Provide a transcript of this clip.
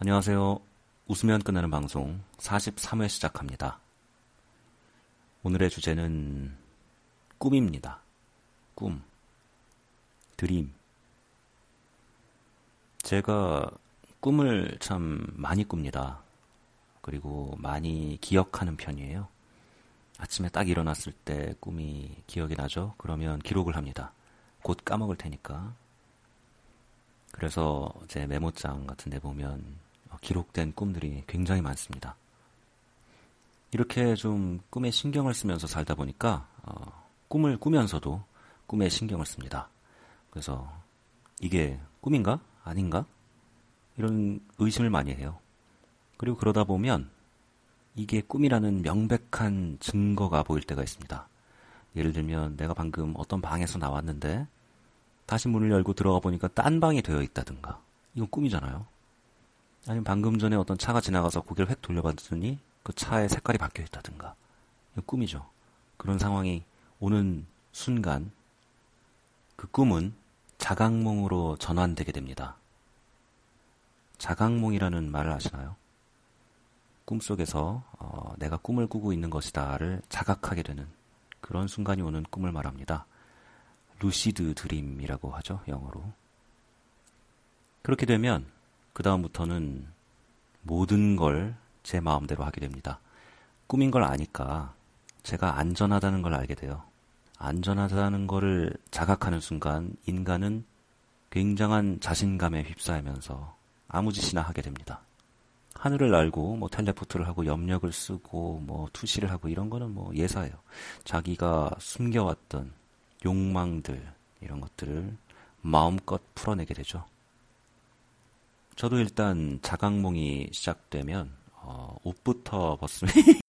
안녕하세요. 웃으면 끝나는 방송 43회 시작합니다. 오늘의 주제는 꿈입니다. 꿈. 드림. 제가 꿈을 참 많이 꿉니다. 그리고 많이 기억하는 편이에요. 아침에 딱 일어났을 때 꿈이 기억이 나죠? 그러면 기록을 합니다. 곧 까먹을 테니까. 그래서 제 메모장 같은 데 보면 기록된 꿈들이 굉장히 많습니다. 이렇게 좀 꿈에 신경을 쓰면서 살다 보니까 어, 꿈을 꾸면서도 꿈에 신경을 씁니다. 그래서 이게 꿈인가? 아닌가? 이런 의심을 많이 해요. 그리고 그러다 보면 이게 꿈이라는 명백한 증거가 보일 때가 있습니다. 예를 들면 내가 방금 어떤 방에서 나왔는데 다시 문을 열고 들어가 보니까 딴 방이 되어 있다든가. 이건 꿈이잖아요. 아니면 방금 전에 어떤 차가 지나가서 고개를 획 돌려봤더니 그 차의 색깔이 바뀌어 있다든가. 꿈이죠. 그런 상황이 오는 순간 그 꿈은 자각몽으로 전환되게 됩니다. 자각몽이라는 말을 아시나요? 꿈속에서 어, 내가 꿈을 꾸고 있는 것이다를 자각하게 되는 그런 순간이 오는 꿈을 말합니다. lucid dream이라고 하죠, 영어로. 그렇게 되면 그 다음부터는 모든 걸 제 마음대로 하게 됩니다. 꿈인 걸 아니까 제가 안전하다는 걸 알게 돼요. 안전하다는 것을 자각하는 순간 인간은 굉장한 자신감에 휩싸이면서 아무 짓이나 하게 됩니다. 하늘을 날고 뭐 teleport를 하고 염력을 쓰고 뭐 투시를 하고 이런 거는 뭐 예사예요. 자기가 숨겨왔던 욕망들 이런 것들을 마음껏 풀어내게 되죠. 저도 일단 자각몽이 시작되면 어, 옷부터 벗으면